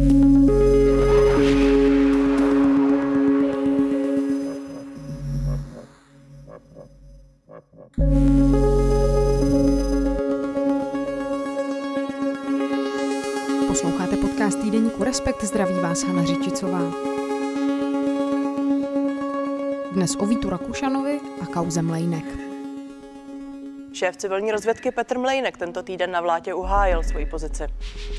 Posloucháte podcast týdeníku Respekt, zdraví vás Hana Řičicová. Dnes o Vítu Rakušanovi a kauze Mlejnek. Šéf civilní rozvědky Petr Mlejnek tento týden na vlátě uhájil svoji pozici.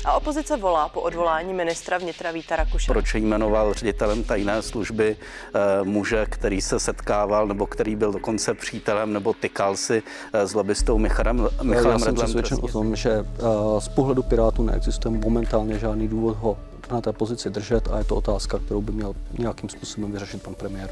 A opozice volá po odvolání ministra vnitra Víta Rakušana. Proč jmenoval ředitelem tajné služby eh, muže, který se setkával nebo který byl dokonce přítelem nebo tykal si eh, s lobbystou Michalem, Michalem Já jsem přesvědčen o tom, že eh, z pohledu Pirátů neexistuje momentálně žádný důvod ho na té pozici držet a je to otázka, kterou by měl nějakým způsobem vyřešit pan premiér.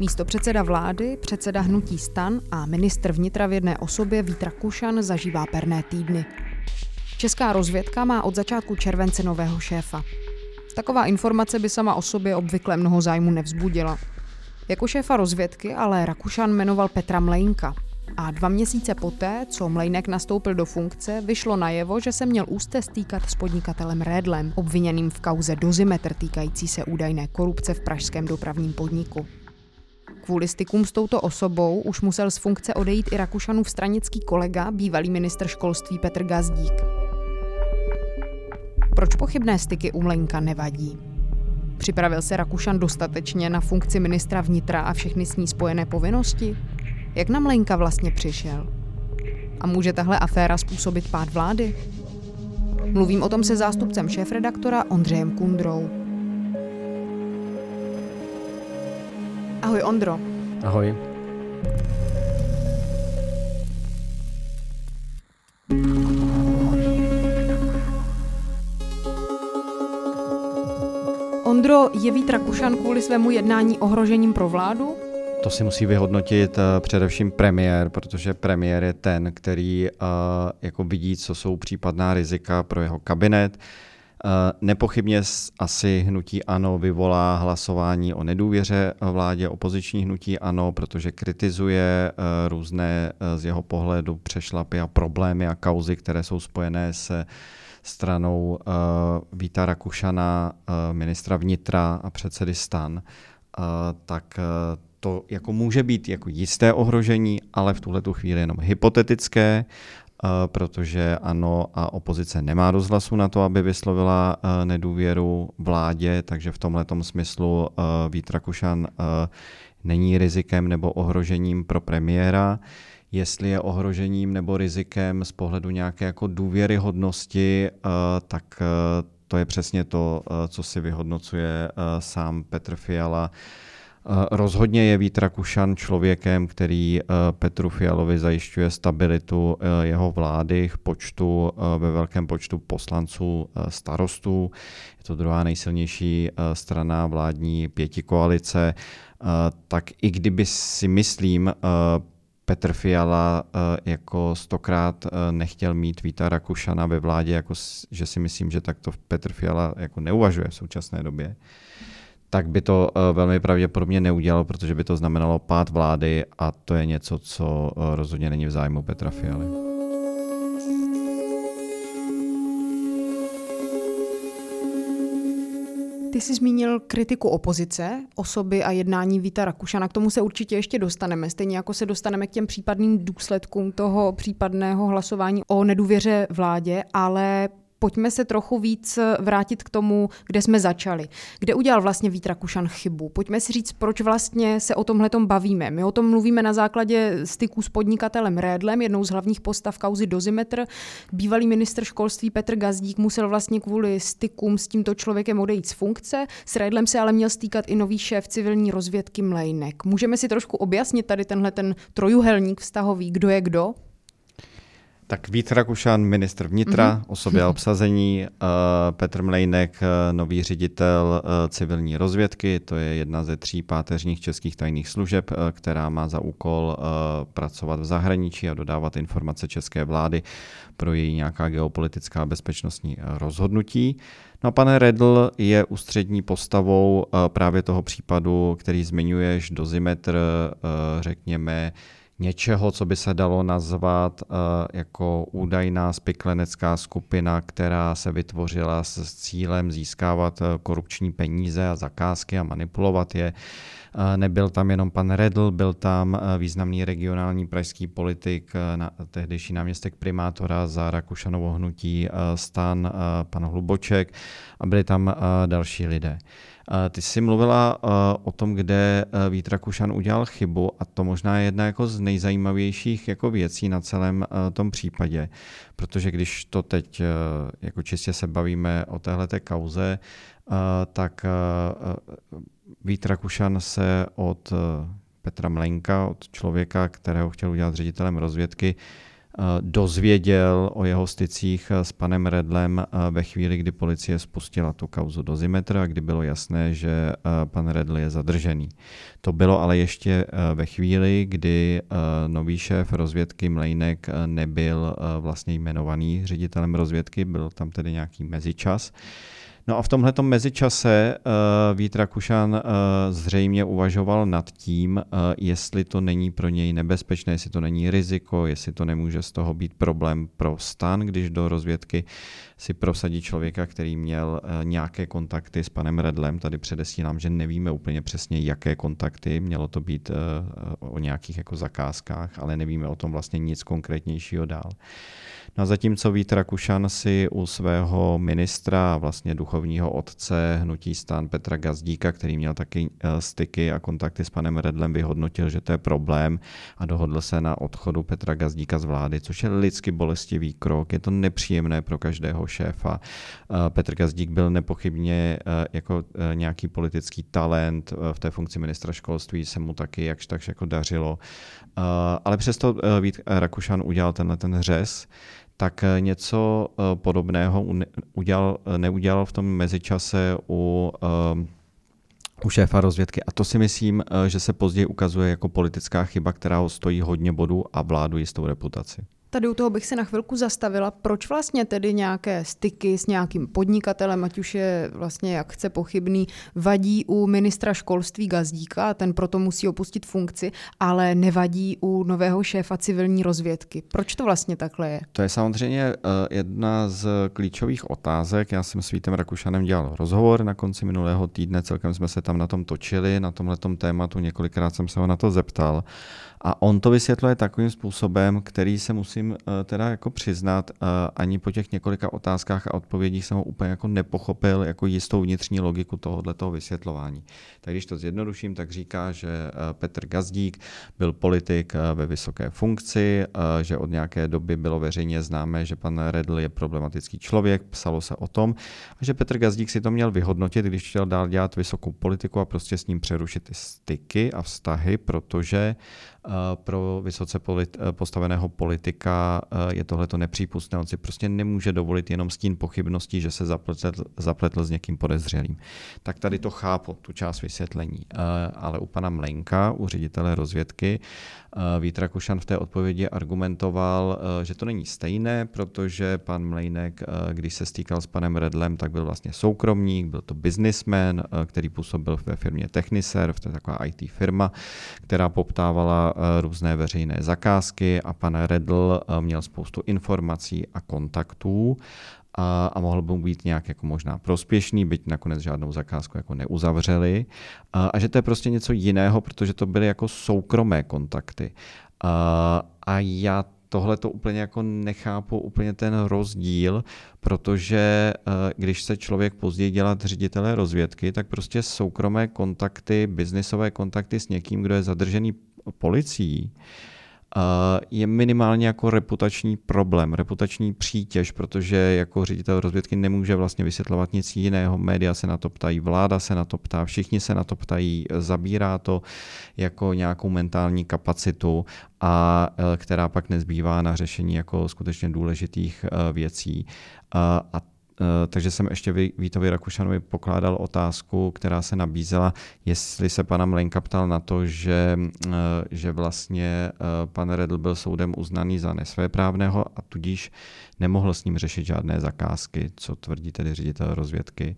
Místo předseda vlády, předseda hnutí stan a ministr vnitra v jedné osobě Vít Rakušan zažívá perné týdny. Česká rozvědka má od začátku července nového šéfa. Taková informace by sama o sobě obvykle mnoho zájmu nevzbudila. Jako šéfa rozvědky ale Rakušan jmenoval Petra Mlejnka. A dva měsíce poté, co Mlejnek nastoupil do funkce, vyšlo najevo, že se měl úzce stýkat s podnikatelem Redlem, obviněným v kauze dozimetr týkající se údajné korupce v pražském dopravním podniku. Kvůli stykům s touto osobou už musel z funkce odejít i Rakušanův stranický kolega, bývalý ministr školství Petr Gazdík. Proč pochybné styky u Mlenka nevadí? Připravil se Rakušan dostatečně na funkci ministra vnitra a všechny s ní spojené povinnosti? Jak na Mlenka vlastně přišel? A může tahle aféra způsobit pád vlády? Mluvím o tom se zástupcem šéfredaktora Ondřejem Kundrou. Ahoj Ondro. Ahoj. Ondro, je Vít Rakušan kvůli svému jednání ohrožením pro vládu? To si musí vyhodnotit uh, především premiér, protože premiér je ten, který uh, jako vidí, co jsou případná rizika pro jeho kabinet. Eh, nepochybně asi hnutí ANO vyvolá hlasování o nedůvěře vládě opoziční hnutí ANO, protože kritizuje eh, různé eh, z jeho pohledu přešlapy a problémy a kauzy, které jsou spojené se stranou Víta Rakušana, ministra vnitra a předsedy stan, tak to jako může být jako jisté ohrožení, ale v tuhle chvíli jenom hypotetické protože ano a opozice nemá rozhlasu na to, aby vyslovila nedůvěru vládě, takže v tomhle smyslu Vít Rakušan není rizikem nebo ohrožením pro premiéra. Jestli je ohrožením nebo rizikem z pohledu nějaké jako důvěryhodnosti, tak to je přesně to, co si vyhodnocuje sám Petr Fiala Eh, rozhodně je Vít Rakušan člověkem, který eh, Petru Fialovi zajišťuje stabilitu eh, jeho vlády počtu, ve velkém počtu poslanců starostů. Je to druhá nejsilnější strana vládní pěti koalice. Tak i kdyby si myslím, Petr Fiala jako stokrát nechtěl mít Víta Rakušana ve vládě, jako, že si myslím, že takto Petr Fiala jako neuvažuje v současné době, tak by to eh, velmi pravděpodobně neudělal, protože by to znamenalo pád vlády a to je něco, co eh, rozhodně není v zájmu Petra Fialy. Ty jsi zmínil kritiku opozice, osoby a jednání Víta Rakušana. K tomu se určitě ještě dostaneme, stejně jako se dostaneme k těm případným důsledkům toho případného hlasování o nedůvěře vládě, ale pojďme se trochu víc vrátit k tomu, kde jsme začali. Kde udělal vlastně Vít Rakušan chybu? Pojďme si říct, proč vlastně se o tomhle bavíme. My o tom mluvíme na základě styků s podnikatelem Rédlem, jednou z hlavních postav kauzy Dozimetr. Bývalý ministr školství Petr Gazdík musel vlastně kvůli stykům s tímto člověkem odejít z funkce. S Rédlem se ale měl stýkat i nový šéf civilní rozvědky Mlejnek. Můžeme si trošku objasnit tady tenhle ten trojuhelník vztahový, kdo je kdo? Tak Vít Rakušan, ministr vnitra, mm-hmm. osobě obsazení, uh, Petr Mlejnek, uh, nový ředitel uh, civilní rozvědky, to je jedna ze tří páteřních českých tajných služeb, uh, která má za úkol uh, pracovat v zahraničí a dodávat informace české vlády pro její nějaká geopolitická bezpečnostní rozhodnutí. No a pan Redl je ústřední postavou uh, právě toho případu, který zmiňuješ, dozimetr, uh, řekněme, něčeho, co by se dalo nazvat uh, jako údajná spiklenecká skupina, která se vytvořila s cílem získávat uh, korupční peníze a zakázky a manipulovat je. Uh, nebyl tam jenom pan Redl, byl tam významný regionální pražský politik, tehdejší náměstek primátora za Rakušanovo hnutí stan, pan Hluboček a byli tam další lidé. Ty jsi mluvila eh, o tom, kde eh, Vít Rakušan udělal chybu a to možná je jedna jako z nejzajímavějších jako věcí na celém eh, tom případě, protože když to teď jako čistě se bavíme o téhle kauze, tak Vít Rakušan se od Petra Mlenka, od člověka, kterého chtěl udělat ředitelem rozvědky, dozvěděl o jeho stycích eh, s panem Redlem eh, ve chvíli, kdy policie spustila tu kauzu dozimetr a kdy bylo jasné, že pan Redl je zadržený. To bylo ale ještě ve chvíli, kdy nový šéf rozvědky Mlejnek nebyl vlastně jmenovaný ředitelem rozvědky, byl tam tedy nějaký mezičas. No a v tomhle mezičase uh, Vít Rakušan uh, zřejmě uvažoval nad tím, uh, jestli to není pro něj nebezpečné, jestli to není riziko, jestli to nemůže z toho být problém pro stan, když do rozvědky si prosadí člověka, který měl uh, nějaké kontakty s panem Redlem. Tady předesílám, že nevíme úplně přesně, jaké kontakty. Mělo to být uh, o nějakých jako zakázkách, ale nevíme o tom vlastně nic konkrétnějšího dál. No a zatímco Vít Rakušan si u svého ministra, vlastně duchovního otce hnutí stan Petra Gazdíka, který měl taky eh, styky a kontakty s panem Redlem, vyhodnotil, že to je problém a dohodl se na odchodu Petra Gazdíka z vlády, což je lidsky bolestivý krok, je to nepříjemné pro každého šéfa. Eh, Petr Gazdík byl nepochybně eh, jako nějaký politický talent, v té funkci ministra školství se mu taky jakž takž jako dařilo, ale přesto Vít Rakušan udělal tenhle ten řez, tak eh, něco eh, podobného udělal, eh, neudělal v tom mezičase u, u šéfa rozvědky. A to si myslím, že se později ukazuje jako politická chyba, která ho stojí hodně bodů a vládu jistou reputaci. Tady u toho bych se na chvilku zastavila. Proč vlastně tedy nějaké styky s nějakým podnikatelem, ať už je vlastně jak chce pochybný, vadí u ministra školství Gazdíka, ten proto musí opustit funkci, ale nevadí u nového šéfa civilní rozvědky. Proč to vlastně takhle je? To je samozřejmě eh, jedna z klíčových otázek. Já jsem s Vítem Rakušanem dělal rozhovor na konci minulého týdne, celkem jsme se tam na tom točili, na tomhle tématu, několikrát jsem se ho na to zeptal. A on to vysvětluje takovým způsobem, který se musím uh, teda jako přiznat, uh, ani po těch několika otázkách a odpovědích jsem ho úplně jako nepochopil jako jistou vnitřní logiku tohohle toho vysvětlování. Tak když to zjednoduším, tak říká, že uh, Petr Gazdík byl politik ve vysoké funkci, že od nějaké doby bylo veřejně známé, že pan Redl je problematický člověk, psalo se o tom, a že Petr Gazdík si to měl vyhodnotit, když chtěl dál dělat vysokou politiku a prostě s ním přerušit ty styky a vztahy, protože pro vysoce polit, postaveného politika je tohleto nepřípustné. On si prostě nemůže dovolit jenom stín pochybností, že se zapletl, zapletl s někým podezřelým. Tak tady to chápu, tu část vysvětlení. Ale u pana Mlenka, u ředitele rozvědky, Vít Rakušan v té odpovědi argumentoval, že to není stejné, protože pan Mlejnek, když se stýkal s panem Redlem, tak byl vlastně soukromník, byl to businessman, který působil ve firmě Techniserv, to je taková IT firma, která poptávala Eh, různé veřejné zakázky a pan Redl eh, měl spoustu informací a kontaktů a, a mohl by být nějak jako možná prospěšný, byť nakonec žádnou zakázku jako neuzavřeli. A, a že to je prostě něco jiného, protože to byly jako soukromé kontakty. A, a já tohle to úplně jako nechápu úplně ten rozdíl, protože eh, když se člověk později dělat ředitele rozvědky, tak prostě soukromé kontakty, biznisové kontakty s někým, kdo je zadržený policií, je minimálně jako reputační problém, reputační přítěž, protože jako ředitel rozvědky nemůže vlastně vysvětlovat nic jiného. Média se na to ptají, vláda se na to ptá, všichni se na to ptají, zabírá to jako nějakou mentální kapacitu, a která pak nezbývá na řešení jako skutečně důležitých věcí. A Eh, takže jsem ještě Vítovi Rakušanovi pokládal otázku, která se nabízela, jestli se pana Mlenka ptal na to, že, eh, že vlastně eh, pan Redl byl soudem uznaný za nesvéprávného a tudíž nemohl s ním řešit žádné zakázky, co tvrdí tedy ředitel rozvědky.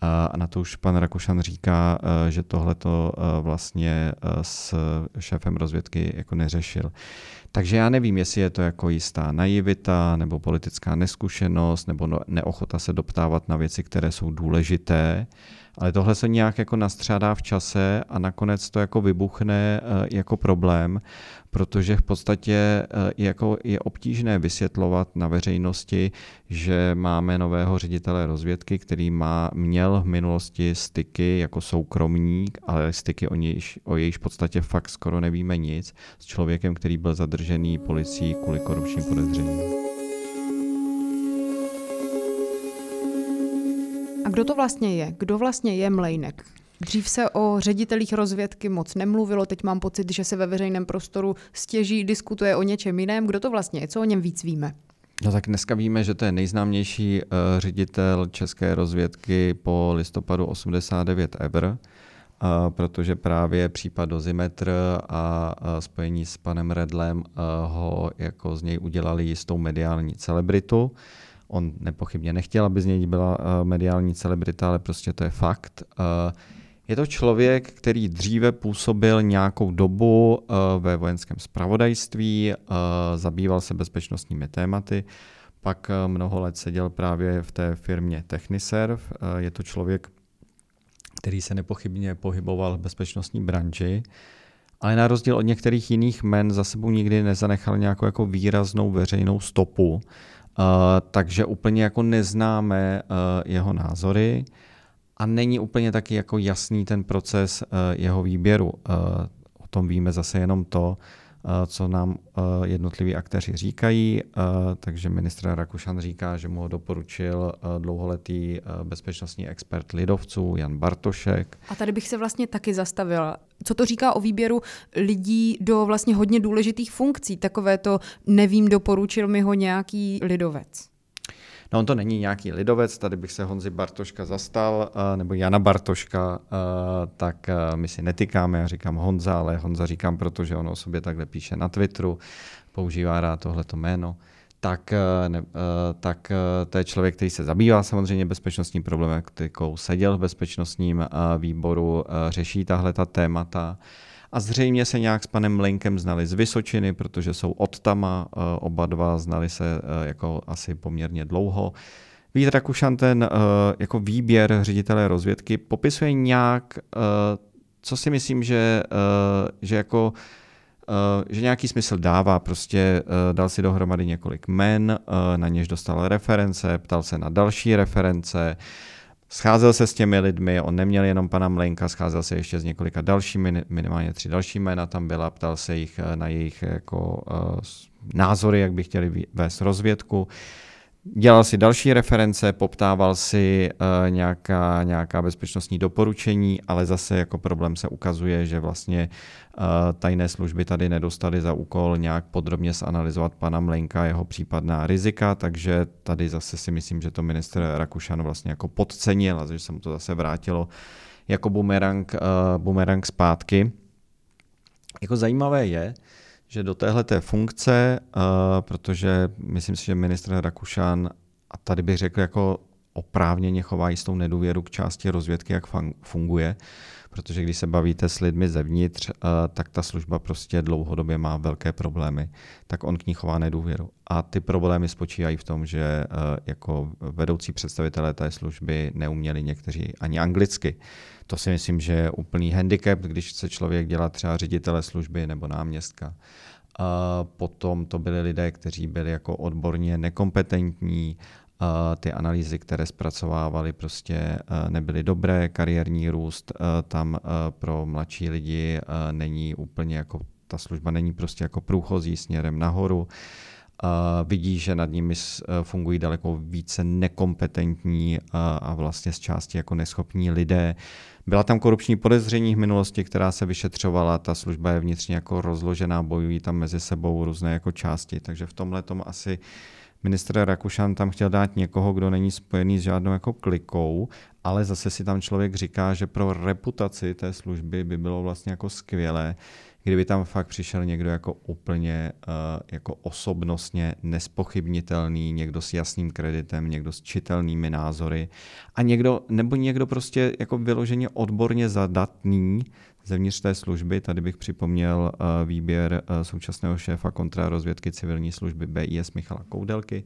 A na to už pan Rakušan říká, že tohle to vlastně s šéfem rozvědky jako neřešil. Takže já nevím, jestli je to jako jistá naivita, nebo politická neskušenost, nebo no, neochota se doptávat na věci, které jsou důležité, ale tohle se nějak jako nastřádá v čase a nakonec to jako vybuchne eh, jako problém, protože v podstatě eh, jako je obtížné vysvětlovat na veřejnosti, že máme nového ředitele rozvědky, který má, měl v minulosti styky jako soukromník, ale styky o, nějž, o jejíž podstatě fakt skoro nevíme nic, s člověkem, který byl zadržený policií kvůli korupčním podezřením. Kdo to vlastně je? Kdo vlastně je Mlejnek? Dřív se o ředitelích rozvědky moc nemluvilo, teď mám pocit, že se ve veřejném prostoru stěží, diskutuje o něčem jiném. Kdo to vlastně je? Co o něm víc víme? No tak dneska víme, že to je nejznámější uh, ředitel české rozvědky po listopadu 89 ever, uh, protože právě případ Dozimetr a uh, spojení s panem Redlem uh, ho jako z něj udělali jistou mediální celebritu. On nepochybně nechtěl, aby z něj byla uh, mediální celebrita, ale prostě to je fakt. Uh, je to člověk, který dříve působil nějakou dobu uh, ve vojenském spravodajství, zabýval se bezpečnostními tématy, pak mnoho let seděl právě v té firmě Techniserv. Je to člověk, který se nepochybně pohyboval v bezpečnostní branži, ale na rozdíl od některých jiných men za sebou nikdy nezanechal nějakou jako výraznou veřejnou stopu. Uh, takže úplně jako neznáme uh, jeho názory a není úplně taky jako jasný ten proces uh, jeho výběru. O tom víme zase jenom to, Eh, co nám eh, jednotliví aktéři říkají. Eh, takže ministr Rakušan říká, že mu ho doporučil dlouholetý bezpečnostní expert lidovců Jan Bartošek. A tady bych se vlastně taky zastavila. Co to říká o výběru lidí do vlastně hodně důležitých funkcí? Takové to nevím, doporučil mi ho nějaký lidovec. No on to není nějaký lidovec, tady bych se Honzi Bartoška zastal, eh, nebo Jana Bartoška, eh, tak eh, my si netykáme, já říkám Honza, ale Honza říkám, protože on o sobě takhle píše na Twitteru, používá rád tohleto jméno. Tak, ne, tak to je člověk, který se zabývá samozřejmě bezpečnostní problematikou, seděl v bezpečnostním výboru, řeší tahle ta témata a zřejmě se nějak s panem Mlenkem znali z Vysočiny, protože jsou od Tama, eh, oba dva znali se eh, jako asi poměrně dlouho. Vít Rakušan ten eh, jako výběr ředitele rozvědky popisuje nějak, co si myslím, že, že jako že nějaký smysl dává, prostě dal si dohromady několik men, na něž dostal reference, ptal se na další reference, Scházel se s těmi lidmi, on neměl jenom pana Mlenka, scházel se ještě s několika dalšími, minimálně tři další jména tam byla, ptal se jich eh, na jejich jako, uh, názory, jak by chtěli vést rozvědku. Dělal si další reference, poptával si uh, nějaká, nějaká bezpečnostní doporučení, ale zase jako problém se ukazuje, že vlastně uh, tajné služby tady nedostali za úkol nějak podrobně zanalizovat pana Mlenka, jeho případná rizika, takže tady zase si myslím, že to minister Rakušan vlastně jako podcenil a že se mu to zase vrátilo jako bumerang, uh, bumerang zpátky. Jako zajímavé je, že do téhle funkce, uh, protože myslím si, že ministr Rakušan, a tady bych řekl jako oprávněně chová jistou nedůvěru k části rozvědky, jak funguje, protože když se bavíte s lidmi zevnitř, uh, tak ta služba prostě dlouhodobě má velké problémy, tak on k ní chová nedůvěru. A ty problémy spočívají v tom, že uh, jako vedoucí představitelé té služby neuměli někteří ani anglicky. To si myslím, že je úplný handicap, když chce člověk dělat třeba ředitele služby nebo náměstka. A potom to byli lidé, kteří byli jako odborně nekompetentní, ty analýzy, které zpracovávali, prostě nebyly dobré, kariérní růst tam pro mladší lidi není úplně jako ta služba není prostě jako průchozí směrem nahoru. Uh, vidí, že nad nimi fungují daleko více nekompetentní a, vlastně z části jako neschopní lidé. Byla tam korupční podezření v minulosti, která se vyšetřovala, ta služba je vnitřně jako rozložená, bojují tam mezi sebou různé jako části, takže v tomhle tom asi ministr Rakušan tam chtěl dát někoho, kdo není spojený s žádnou jako klikou, ale zase si tam člověk říká, že pro reputaci té služby by bylo vlastně jako skvělé, kdyby tam fakt přišel někdo jako úplně uh, jako osobnostně nespochybnitelný, někdo s jasným kreditem, někdo s čitelnými názory a někdo, nebo někdo prostě jako vyloženě odborně zadatný zevnitř té služby. Tady bych připomněl uh, výběr uh, současného šéfa kontrarozvědky civilní služby BIS Michala Koudelky,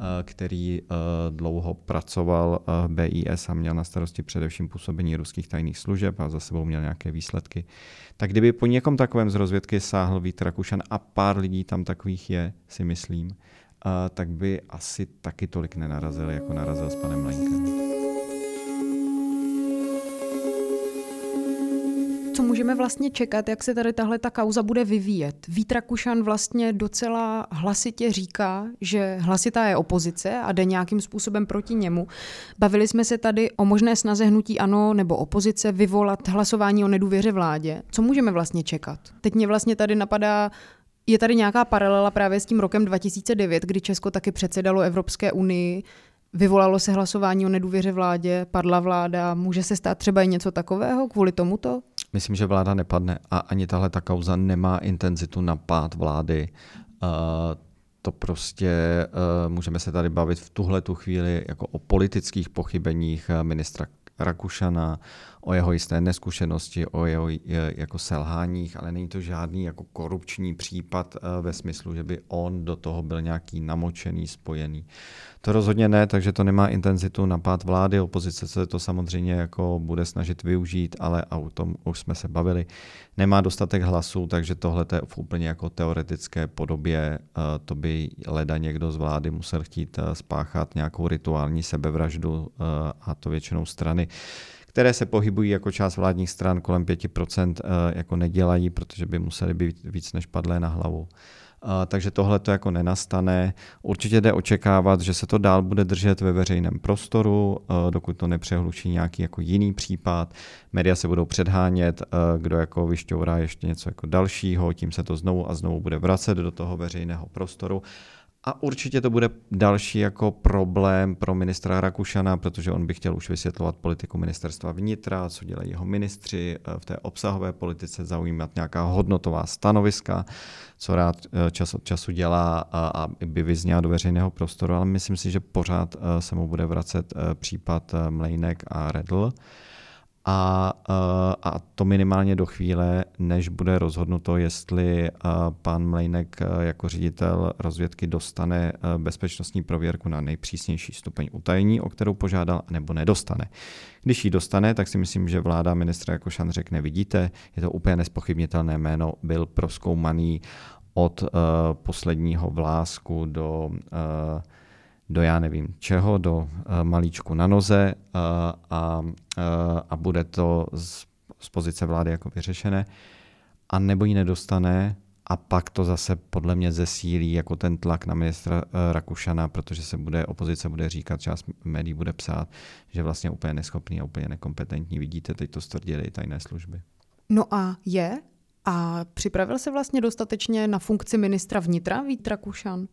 Eh, který eh, dlouho pracoval v eh, BIS a měl na starosti především působení ruských tajných služeb a za sebou měl nějaké výsledky. Tak kdyby po někom takovém z rozvědky sáhl Vít Rakušan a pár lidí tam takových je, si myslím, tak by asi taky tolik nenarazili, jako narazil s panem Lenkem. Co můžeme vlastně čekat, jak se tady tahle ta kauza bude vyvíjet. Vít Rakušan vlastně docela hlasitě říká, že hlasitá je opozice a jde nějakým způsobem proti němu. Bavili jsme se tady o možné snaze hnutí ANO nebo opozice vyvolat hlasování o nedůvěře vládě. Co můžeme vlastně čekat? Teď mě vlastně tady napadá je tady nějaká paralela právě s tím rokem 2009, kdy Česko taky předsedalo Evropské unii. Vyvolalo se hlasování o nedůvěře vládě, padla vláda. Může se stát třeba i něco takového kvůli tomuto? Myslím, že vláda nepadne a ani tahle ta kauza nemá intenzitu na pád vlády. Uh, to prostě uh, můžeme se tady bavit v tuhle tu chvíli jako o politických pochybeních ministra Rakušana, o jeho jisté neskušenosti, o jeho jako selháních, ale není to žádný jako korupční případ eh, ve smyslu, že by on do toho byl nějaký namočený, spojený. To rozhodně ne, takže to nemá intenzitu napad vlády, opozice se to samozřejmě jako bude snažit využít, ale a o tom už jsme se bavili, nemá dostatek hlasů, takže tohle je v úplně jako teoretické podobě, eh, to by leda někdo z vlády musel chtít spáchat nějakou rituální sebevraždu a to většinou strany které se pohybují jako část vládních stran kolem 5%, eh, jako nedělají, protože by museli být víc než padlé na hlavu. Eh, takže tohle to jako nenastane. Určitě jde očekávat, že se to dál bude držet ve veřejném prostoru, eh, dokud to nepřehluší nějaký jako jiný případ. Média se budou předhánět, kdo jako vyšťourá ještě něco jako dalšího, tím se to znovu a znovu bude vracet do toho veřejného prostoru. A určitě to bude další jako problém pro ministra Rakušana, protože on by chtěl už vysvětlovat politiku ministerstva vnitra, co dělají jeho ministři eh, v té obsahové politice, zaujímat nějaká hodnotová stanoviska, co rád eh, čas od času dělá a, by vyzněl do veřejného prostoru, ale myslím si, že pořád eh, se mu bude vracet případ Mlejnek a Redl. A, eh, a to minimálně do chvíle, než bude rozhodnuto, jestli eh, pan Mlejnek eh, jako ředitel rozvědky dostane bezpečnostní prověrku na nejpřísnější stupeň utajení, o kterou požádal, nebo nedostane. Když ji dostane, tak si myslím, že vláda ministra Jakošan řekne, vidíte, je to úplně nespochybnitelné jméno, byl proskoumaný od uh, posledního vlásku do uh, do já nevím čeho, do uh, malíčku na noze uh, a, uh, a bude to z, z pozice vlády jako vyřešené, a nebo ji nedostane a pak to zase podle mě zesílí jako ten tlak na ministra Rakušana, protože se bude, opozice bude říkat, část médií bude psát, že vlastně úplně neschopný a úplně nekompetentní. Vidíte, teď to stvrdili i tajné služby. No a je? A připravil se vlastně dostatečně na funkci ministra vnitra Vít Rakušan?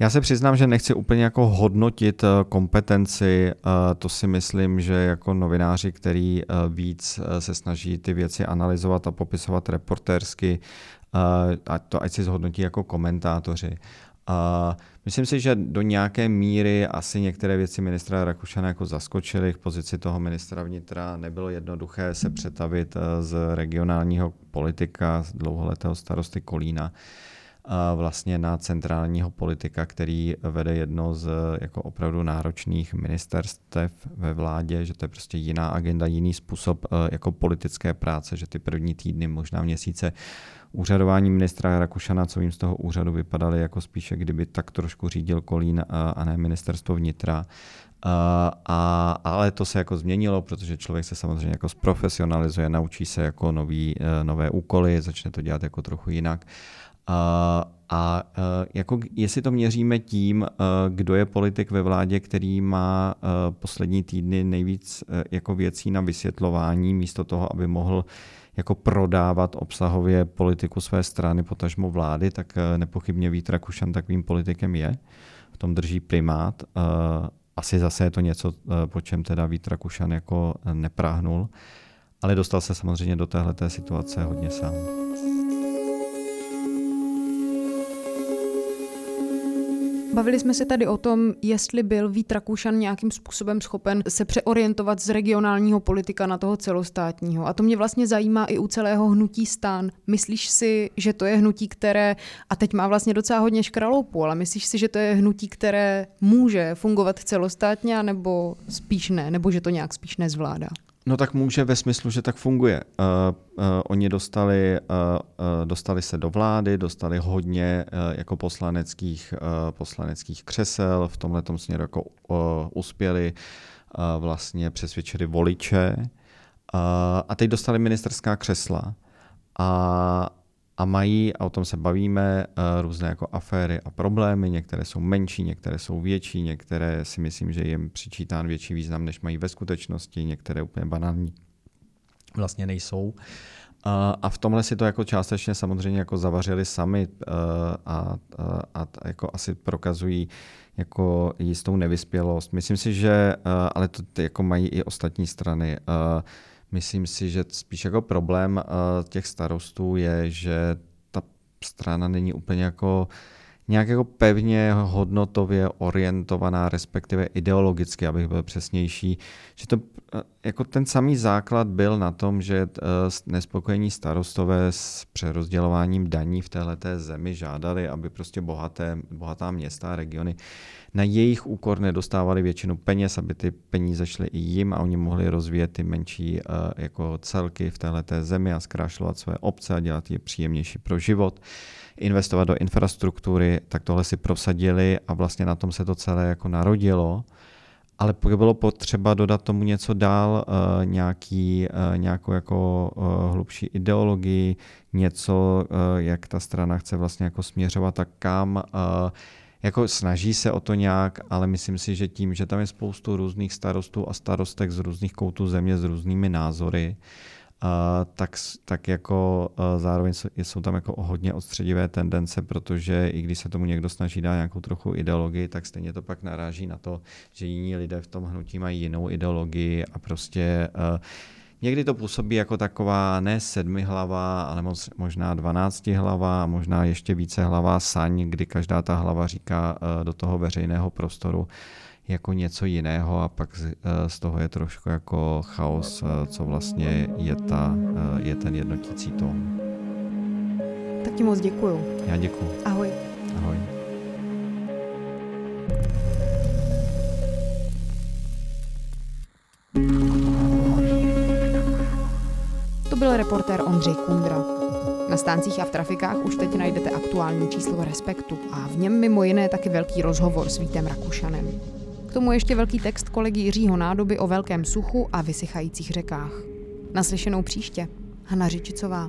Já se přiznám, že nechci úplně jako hodnotit eh, kompetenci, eh, to si myslím, že jako novináři, který eh, víc se snaží ty věci analyzovat a popisovat reportérsky, ať to ať si zhodnotí jako komentátoři. Myslím si, že do nějaké míry asi některé věci ministra Rakušana jako zaskočily v pozici toho ministra vnitra. Nebylo jednoduché se přetavit z regionálního politika, z dlouholetého starosty Kolína vlastně na centrálního politika, který vede jedno z jako opravdu náročných ministerstev ve vládě, že to je prostě jiná agenda, jiný způsob jako politické práce, že ty první týdny, možná měsíce úřadování ministra Rakušana, co vím z toho úřadu, vypadaly jako spíše, kdyby tak trošku řídil Kolín a ne ministerstvo vnitra. A, ale to se jako změnilo, protože člověk se samozřejmě jako zprofesionalizuje, naučí se jako nový, e, nové úkoly, začne to dělat jako trochu jinak. A, e, jako jestli to měříme tím, e, kdo je politik ve vládě, který má poslední týdny nejvíc jako věcí na vysvětlování, místo toho, aby mohl jako prodávat obsahově politiku své strany, potažmo vlády, tak nepochybně Vít Rakušan takovým politikem je. V tom drží primát asi zase je to něco, po čem teda Vít Rakušan jako nepráhnul, ale dostal se samozřejmě do téhle situace hodně sám. Bavili jsme se tady o tom, jestli byl Vít Rakušan nějakým způsobem schopen se přeorientovat z regionálního politika na toho celostátního. A to mě vlastně zajímá i u celého hnutí stán. Myslíš si, že to je hnutí, které, a teď má vlastně docela hodně škraloupu, ale myslíš si, že to je hnutí, které může fungovat celostátně, nebo spíš ne, nebo že to nějak spíš nezvládá? No tak může ve smyslu, že tak funguje. Uh, uh, oni dostali, uh, uh, dostali se do vlády, dostali hodně uh, jako poslaneckých, uh, poslaneckých křesel, v tomhle směru jako uh, uspěli, vlastně přesvědčili voliče a teď dostali ministerská křesla. A, a mají, a o tom se bavíme, eh, různé jako aféry a problémy. Některé jsou menší, některé jsou větší, některé si myslím, že jim přičítán větší význam, než mají ve skutečnosti, některé úplně banální vlastně nejsou. A v tomhle si to jako částečně samozřejmě jako zavařili sami eh, a, a, a jako asi prokazují jako jistou nevyspělost. Myslím si, že, eh, ale to jako mají i ostatní strany. Myslím si, že spíš jako problém eh, těch starostů je, že ta strana není úplně jako nějak jako pevně hodnotově orientovaná, respektive ideologicky, abych byl přesnější, že to eh, jako ten samý základ byl na tom, že eh, nespokojení starostové s přerozdělováním daní v této zemi žádali, aby prostě bohaté, bohatá města a regiony na jejich úkor nedostávali většinu peněz, aby ty peníze šly i jim a oni mohli rozvíjet ty menší uh, jako celky v této zemi a zkrášlovat své obce a dělat je příjemnější pro život investovat do infrastruktury, tak tohle si prosadili a vlastně na tom se to celé jako narodilo. Ale bylo potřeba dodat tomu něco dál, uh, nějaký, uh, nějakou jako uh, hlubší ideologii, něco, jak ta strana chce vlastně jako směřovat a kam. Jako snaží se o to nějak, ale myslím si, že tím, že tam je spoustu různých starostů a starostek z různých koutů země s různými názory, tak, tak jako zároveň jsou tam jako hodně odstředivé tendence, protože i když se tomu někdo snaží dát nějakou trochu ideologii, tak stejně to pak naráží na to, že jiní lidé v tom hnutí mají jinou ideologii a prostě uh, Někdy to působí jako taková ne sedmi hlava, ale možná dvanácti hlava, možná ještě více hlava saň, kdy každá ta hlava říká do toho veřejného prostoru jako něco jiného a pak eh, z toho je trošku jako chaos, eh, co vlastně je, ta, je ten jednotící tón. Tak ti moc děkuju. Já děkuju. Ahoj. Ahoj. byl reportér Ondřej Kundra. Na stáncích a v trafikách už teď najdete aktuální číslo Respektu a v něm mimo jiné taky velký rozhovor s Vítem Rakušanem. K tomu ještě velký text kolegy Jiřího Nádoby o velkém suchu a vysychajících řekách. Naslyšenou příště. Hana Řičicová.